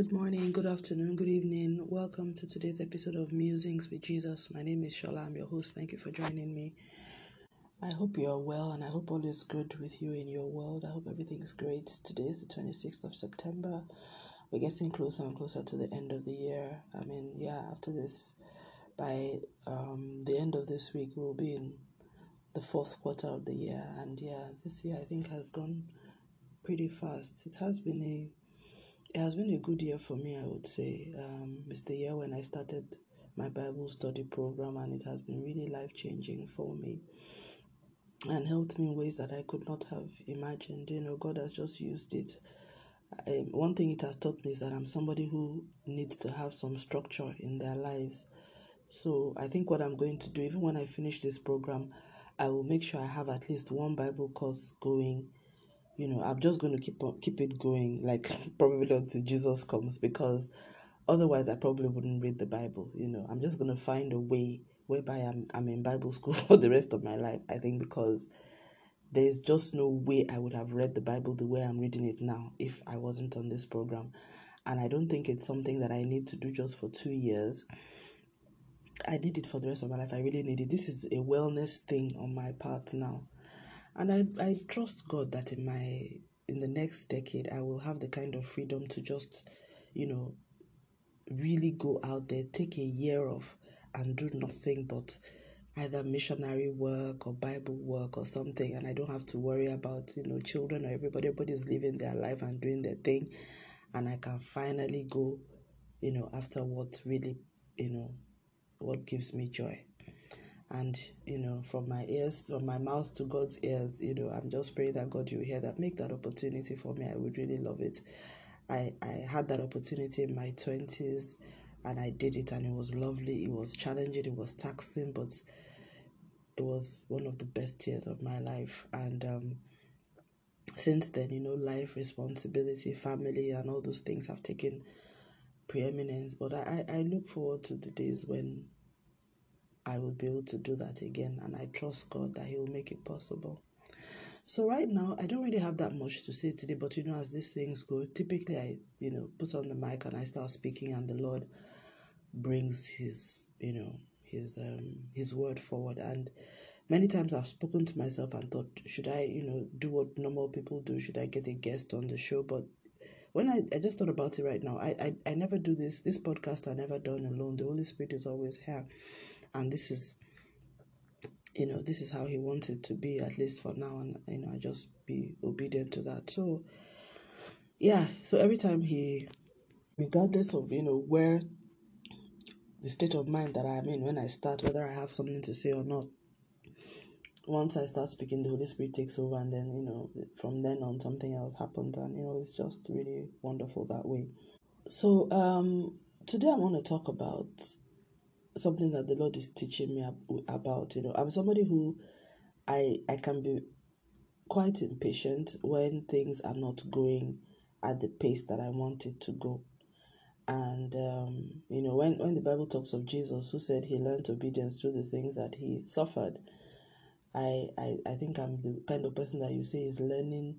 Good morning, good afternoon, good evening. Welcome to today's episode of Musings with Jesus. My name is Shola. I'm your host. Thank you for joining me. I hope you are well and I hope all is good with you in your world. I hope everything is great. Today is the 26th of September. We're getting closer and closer to the end of the year. I mean, yeah, after this, by um, the end of this week, we'll be in the fourth quarter of the year. And yeah, this year I think has gone pretty fast. It has been a it has been a good year for me, I would say. Um, it's the year when I started my Bible study program, and it has been really life changing for me and helped me in ways that I could not have imagined. You know, God has just used it. Um, one thing it has taught me is that I'm somebody who needs to have some structure in their lives. So I think what I'm going to do, even when I finish this program, I will make sure I have at least one Bible course going you know i'm just going to keep on keep it going like probably until jesus comes because otherwise i probably wouldn't read the bible you know. I'm just going to find a way whereby i'm, I'm in bible school for the rest of my life i think because there's just no way i would have read the bible the way i'm reading it now if i wasn't on this program. And i don't think it's something that i need to do just for two years. I need it for the rest of my life i really need it. This is a wellness thing on my part now and I, I trust God that in my in the next decade I will have the kind of freedom to just, you know, really go out there, take a year off and do nothing but either missionary work or Bible work or something. And I don't have to worry about, you know, children or everybody. Everybody's living their life and doing their thing. And I can finally go, you know, after what really, you know, what gives me joy and you know from my ears from my mouth to god's ears you know i'm just praying that god you hear that make that opportunity for me. I would really love it. I i had that opportunity in my 20s and i did it and it was lovely. It was challenging it was taxing but it was one of the best years of my life. And um since then you know life responsibility family and all those things have taken preeminence. But i i look forward to the days when I will be able to do that again. And I trust God that He will make it possible. So right now, I don't really have that much to say today, but you know, as these things go, typically I, you know, put on the mic and I start speaking, and the Lord brings His, you know, His um His word forward. And many times I've spoken to myself and thought, should I, you know, do what normal people do? Should I get a guest on the show? But when I, I just thought about it right now, I, I I never do this. This podcast I never done alone. The Holy Spirit is always here and this is you know this is how he wants it to be at least for now and you know i just be obedient to that so yeah so every time he regardless of you know where the state of mind that i'm in when i start whether i have something to say or not once i start speaking the holy spirit takes over and then you know from then on something else happens and you know it's just really wonderful that way so um today i want to talk about something that the Lord is teaching me about. You know, I'm somebody who I I can be quite impatient when things are not going at the pace that I want it to go. And um, you know, when when the Bible talks of Jesus who said he learned obedience through the things that he suffered, I, I I think I'm the kind of person that you say is learning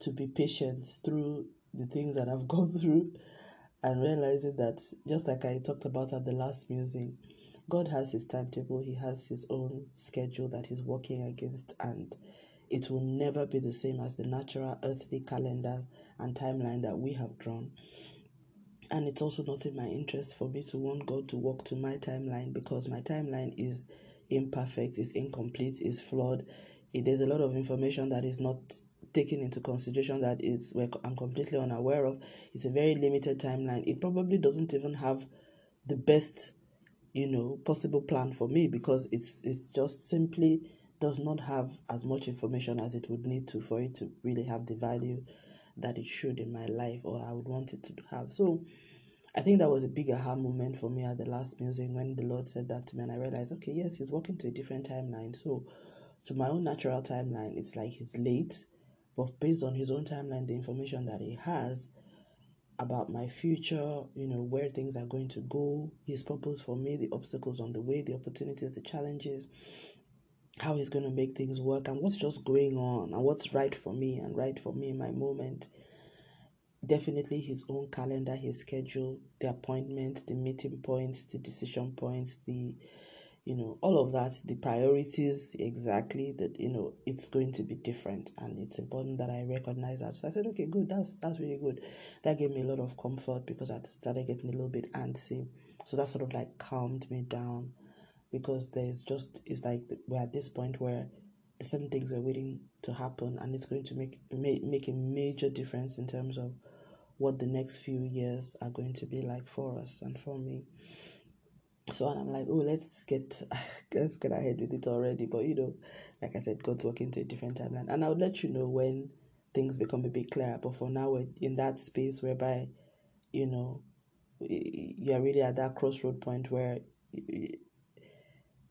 to be patient through the things that I've gone through and realizing that just like I talked about at the last musing, God has his timetable, he has his own schedule that he's working against, and it will never be the same as the natural earthly calendar and timeline that we have drawn. And it's also not in my interest for me to want God to walk to my timeline because my timeline is imperfect, is incomplete, is flawed. There's a lot of information that is not taken into consideration that it's I'm completely unaware of. It's a very limited timeline. It probably doesn't even have the best, you know, possible plan for me because it's it's just simply does not have as much information as it would need to for it to really have the value that it should in my life or I would want it to have. So I think that was a big aha moment for me at the last musing when the Lord said that to me and I realized, okay, yes, he's walking to a different timeline. So to my own natural timeline, it's like he's late but based on his own timeline, the information that he has about my future, you know, where things are going to go, his purpose for me, the obstacles on the way, the opportunities, the challenges, how he's going to make things work, and what's just going on, and what's right for me and right for me in my moment. Definitely his own calendar, his schedule, the appointments, the meeting points, the decision points, the you know all of that the priorities exactly that you know it's going to be different. And it's important that i recognize that. So i said okay good that's that's really good. That gave me a lot of comfort because i started getting a little bit antsy. So that sort of like calmed me down because there's just it's like we're at this point where certain things are waiting to happen and it's going to make make, make a major difference in terms of what the next few years are going to be like for us and for me so and I'm like, oh, let's get let's get ahead with it already. But you know, like I said, God's working to a different timeline, and I'll let you know when things become a bit clearer. But for now, we're in that space whereby, you know, you're really at that crossroad point where,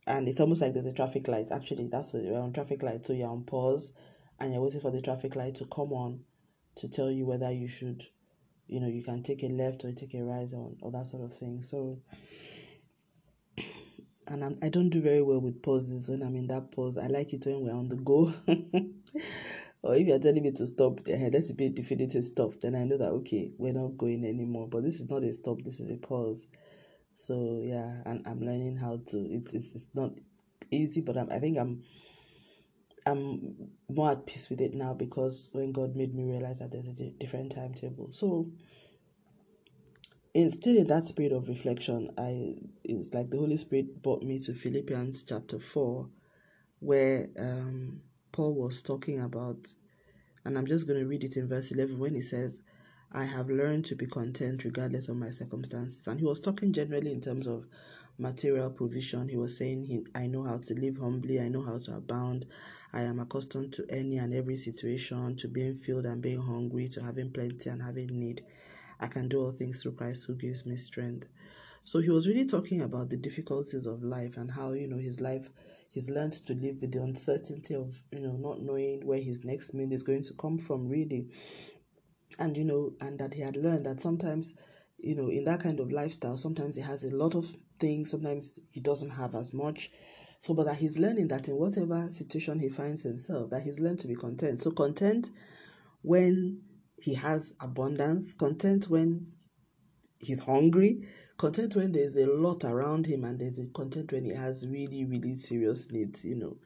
and it's almost like there's a traffic light. Actually, that's what you're on traffic light, so you're on pause, and you're waiting for the traffic light to come on, to tell you whether you should, you know, you can take a left or take a right or that sort of thing. So and I'm, I do not do very well with pauses when I'm in that pause. I like it when we're on the go. or if you're telling me to stop, uh, let's be definitive stop, then I know that okay, we're not going anymore. But this is not a stop, this is a pause. So yeah, and I'm learning how to. It's it's, it's not easy, but I'm, I think I'm I'm more at peace with it now because when God made me realize that there's a different timetable. So instead in that spirit of reflection, I it's like the Holy Spirit brought me to Philippians chapter four, where um, Paul was talking about, and I'm just going to read it in verse eleven when he says, "I have learned to be content regardless of my circumstances," and he was talking generally in terms of material provision. He was saying, he, "I know how to live humbly. I know how to abound. I am accustomed to any and every situation, to being filled and being hungry, to having plenty and having need." I can do all things through Christ who gives me strength. So he was really talking about the difficulties of life and how, you know, his life, he's learned to live with the uncertainty of, you know, not knowing where his next meal is going to come from, really. And, you know, and that he had learned that sometimes, you know, in that kind of lifestyle, sometimes he has a lot of things, sometimes he doesn't have as much. So, but that he's learning that in whatever situation he finds himself, that he's learned to be content. So, content when he has abundance, content when he's hungry, content when there's a lot around him, and there's a content when he has really, really serious needs, you know.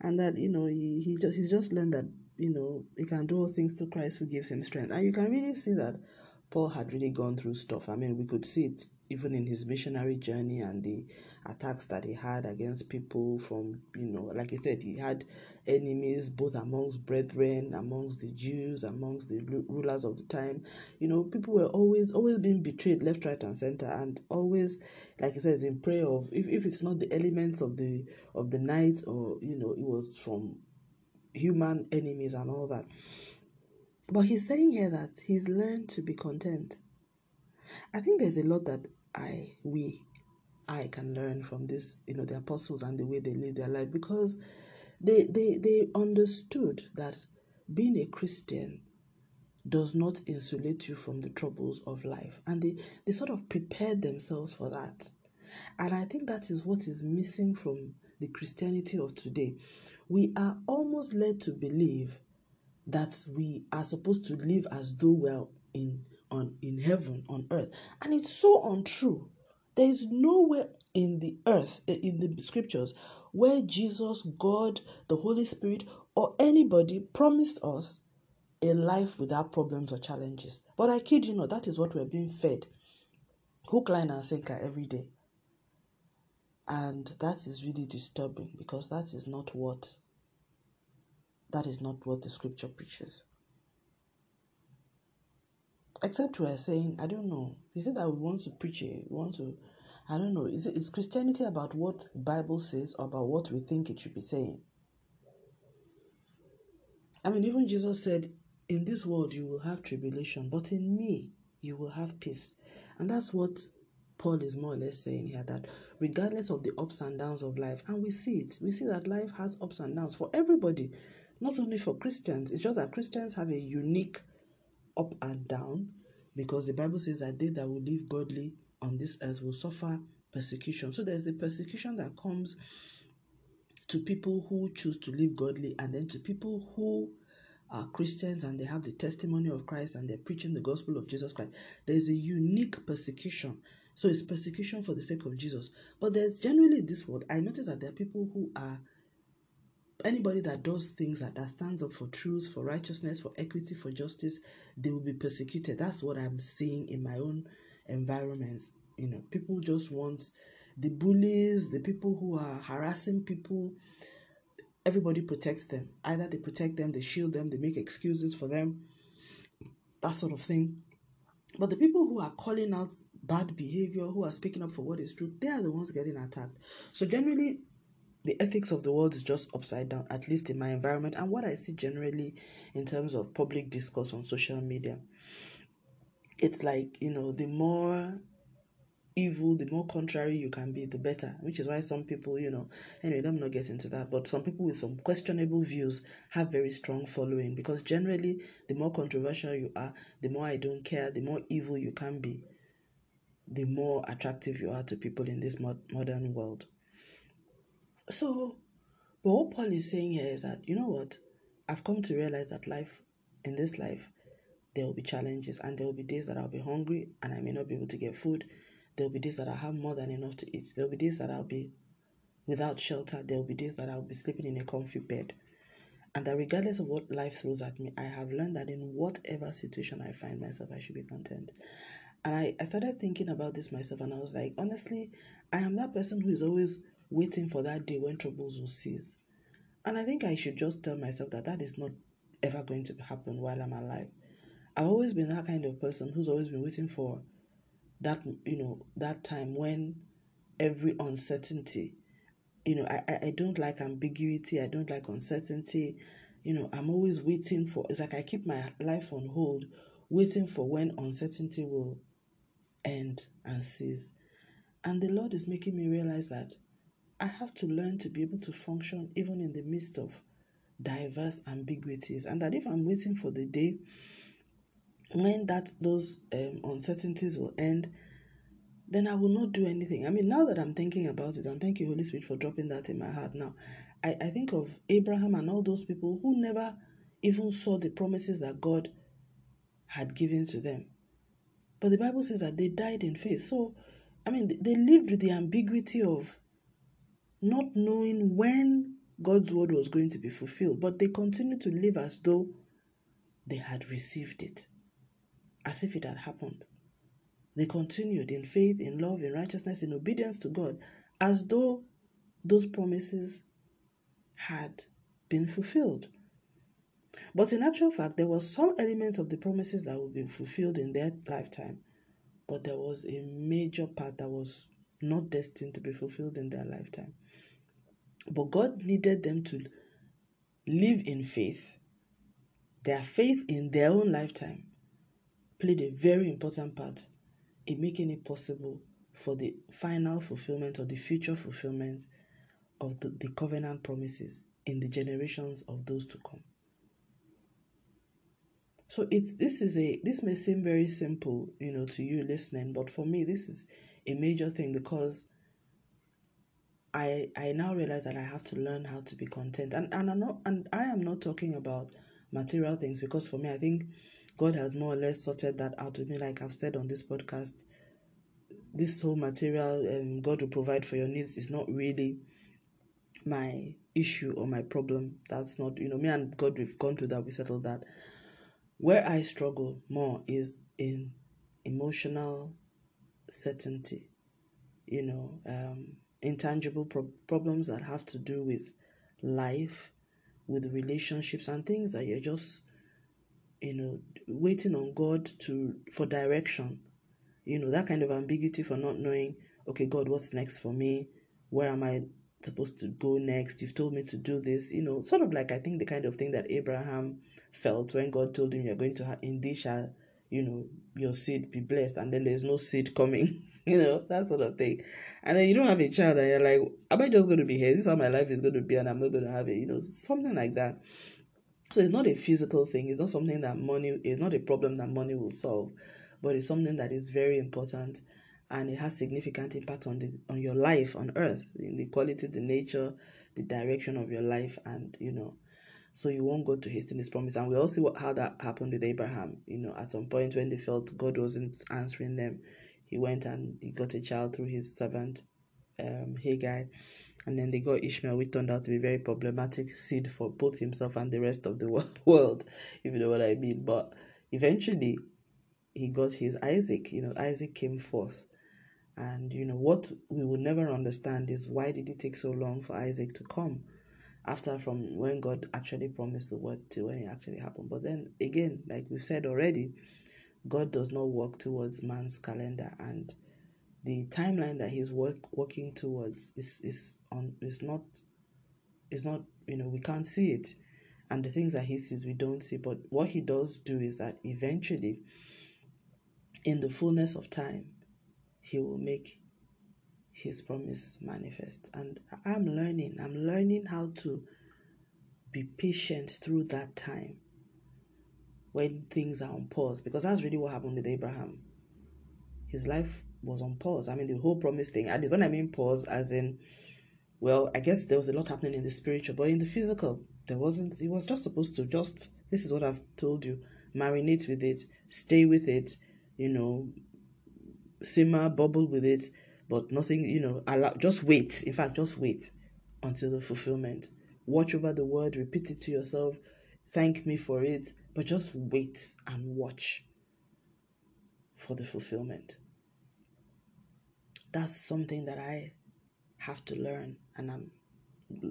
And that, you know, he, he just he's just learned that, you know, he can do all things to Christ who gives him strength. And you can really see that Paul had really gone through stuff. I mean, we could see it even in his missionary journey and the attacks that he had against people from, you know, like I said, he had enemies both amongst brethren, amongst the Jews, amongst the rulers of the time. You know, people were always always being betrayed left, right, and center, and always, like he says, in prayer of if, if it's not the elements of the of the night or you know, it was from human enemies and all that. But he's saying here that he's learned to be content. I think there's a lot that I, we, I can learn from this, you know, the apostles and the way they live their life because they, they, they understood that being a Christian does not insulate you from the troubles of life. And they, they sort of prepared themselves for that. And I think that is what is missing from the Christianity of today. We are almost led to believe that we are supposed to live as though we're in on in heaven on earth. And it's so untrue. There is nowhere in the earth eh, in the scriptures where jesus god the holy spirit or anybody promised us a life without problems or challenges. But i kid you not that is what we're being fed. Hook line and sinker every day. And that is really disturbing because that is not what that is not what the scripture preaches. Except we're saying, I don't know. Is it that we want to preach it? We want to, I don't know. Is it is Christianity about what the Bible says or about what we think it should be saying? I mean, even Jesus said, In this world you will have tribulation, but in me you will have peace. And that's what Paul is more or less saying here that regardless of the ups and downs of life, and we see it, we see that life has ups and downs for everybody not only for Christians, it's just that Christians have a unique up and down because the Bible says that they that will live godly on this earth will suffer persecution. So there's the persecution that comes to people who choose to live godly, and then to people who are Christians and they have the testimony of Christ and they're preaching the gospel of Jesus Christ. There's a unique persecution. So it's persecution for the sake of Jesus. But there's generally this world, I notice that there are people who are anybody that does things that, that stands up for truth, for righteousness, for equity, for justice, they will be persecuted. That's what I'm seeing in my own environments. You know, people just want the bullies, the people who are harassing people, everybody protects them. Either they protect them, they shield them, they make excuses for them, that sort of thing. But the people who are calling out bad behavior, who are speaking up for what is true, they are the ones getting attacked. So generally, the ethics of the world is just upside down, at least in my environment, and what I see generally in terms of public discourse on social media. It's like, you know, the more evil, the more contrary you can be, the better. Which is why some people, you know, anyway, let me not get into that. But some people with some questionable views have very strong following because generally, the more controversial you are, the more I don't care, the more evil you can be, the more attractive you are to people in this modern world. So, but what Paul is saying here is that, you know what? I've come to realize that life, in this life, there will be challenges and there will be days that I'll be hungry and I may not be able to get food There'll be days that I have more than enough to eat. There'll be days that I'll be without shelter. There'll be days that I'll be sleeping in a comfy bed. And that regardless of what life throws at me, I have learned that in whatever situation I find myself, I should be content. And I, I started thinking about this myself and I was like, honestly, I am that person who is always waiting for that day when troubles will cease. And I think I should just tell myself that that is not ever going to happen while I'm alive. I've always been that kind of person who's always been waiting for that you know that time when every uncertainty you know I, I don't like ambiguity i don't like uncertainty you know i'm always waiting for it's like i keep my life on hold waiting for when uncertainty will end and cease and the lord is making me realize that i have to learn to be able to function even in the midst of diverse ambiguities and that if i'm waiting for the day when that those um, uncertainties will end, then I will not do anything. I mean, now that I'm thinking about it, and thank you, Holy Spirit, for dropping that in my heart now, I, I think of Abraham and all those people who never even saw the promises that God had given to them. But the Bible says that they died in faith. So, I mean, they lived with the ambiguity of not knowing when God's word was going to be fulfilled, but they continued to live as though they had received it as if it had happened. They continued in faith, in love, in righteousness, in obedience to God, as though those promises had been fulfilled. But in actual fact, there was some element of the promises that would be fulfilled in their lifetime, but there was a major part that was not destined to be fulfilled in their lifetime. But God needed them to live in faith, their faith in their own lifetime, played a very important part in making it possible for the final fulfillment or the future fulfillment of the, the covenant promises in the generations of those to come. So it's this is a this may seem very simple, you know, to you listening, but for me this is a major thing because I I now realize that I have to learn how to be content. And and I'm not and I am not talking about material things because for me I think God has more or less sorted that out with me, like I've said on this podcast. This whole material um, God will provide for your needs is not really my issue or my problem. That's not, you know, me and God, we've gone through that, we settled that. Where I struggle more is in emotional certainty, you know, um, intangible pro- problems that have to do with life, with relationships, and things that you're just you know, waiting on God to for direction. You know, that kind of ambiguity for not knowing, okay, God, what's next for me? Where am I supposed to go next? You've told me to do this, you know, sort of like I think the kind of thing that Abraham felt when God told him you're going to have in this shall, you know, your seed be blessed, and then there's no seed coming, you know, that sort of thing. And then you don't have a child, and you're like, am I just going to be here? This is how my life is going to be, and I'm not going to have it, you know, something like that. So it's not a physical thing. It's not something that money is not a problem that money will solve, but it's something that is very important and it has significant impact on the on your life on earth, in the quality, the nature, the direction of your life and you know. So you won't go to hasten his promise. And we all see what, how that happened with Abraham. You know, at some point when they felt God wasn't answering them, he went and he got a child through his servant um, Hagar. And then they got Ishmael, which turned out to be very problematic seed for both himself and the rest of the world, if you know what I mean. But eventually, he got his Isaac. You know, Isaac came forth. And, you know, what we will never understand is why did it take so long for Isaac to come? After from when God actually promised the word to when it actually happened. But then again, like we've said already, God does not work towards man's calendar and the timeline that he's work working towards is is on is not is not you know we can't see it and the things that he sees we don't see but what he does do is that eventually in the fullness of time he will make his promise manifest. And I'm learning, I'm learning how to be patient through that time when things are on pause because that's really what happened with Abraham. His life was on pause. I mean, the whole promise thing. And when I mean pause, as in, well, I guess there was a lot happening in the spiritual, but in the physical, there wasn't. He was just supposed to just. This is what I've told you. Marinate with it, stay with it, you know, simmer, bubble with it, but nothing, you know, allow, just wait. In fact, just wait until the fulfillment. Watch over the word, repeat it to yourself, thank me for it, but just wait and watch for the fulfillment. That's something that I have to learn, and I'm,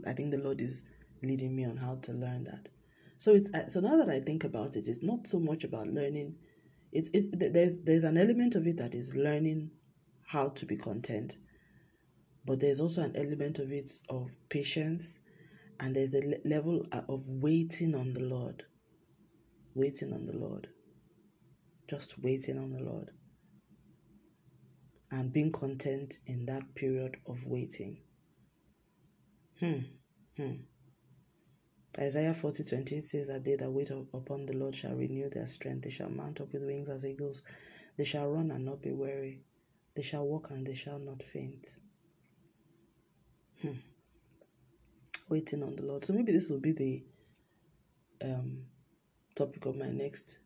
I think the Lord is leading me on how to learn that. So it's uh, so now that I think about it, it's not so much about learning. It's it, there's there's an element of it that is learning how to be content. But there's also an element of it of patience, and there's a level of waiting on the Lord. Waiting on the Lord. Just waiting on the Lord. And being content in that period of waiting. Hmm. Hmm. Isaiah 40 28 says that they that wait upon the Lord shall renew their strength. They shall mount up with wings as eagles. They shall run and not be weary. They shall walk and they shall not faint. Hmm. Waiting on the Lord. So maybe this will be the um, topic of my next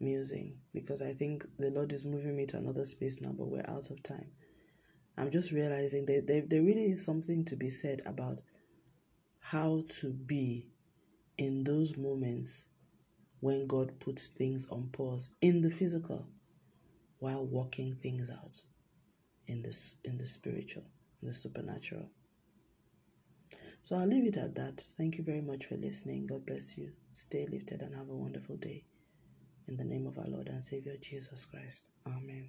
musing because I think the Lord is moving me to another space now, but we're out of time. I'm just realizing that there, there really is something to be said about how to be in those moments when God puts things on pause in the physical while working things out in this in the spiritual, in the supernatural. So I'll leave it at that. Thank you very much for listening. God bless you. Stay lifted and have a wonderful day. In the name of our Lord and Savior Jesus Christ. Amen.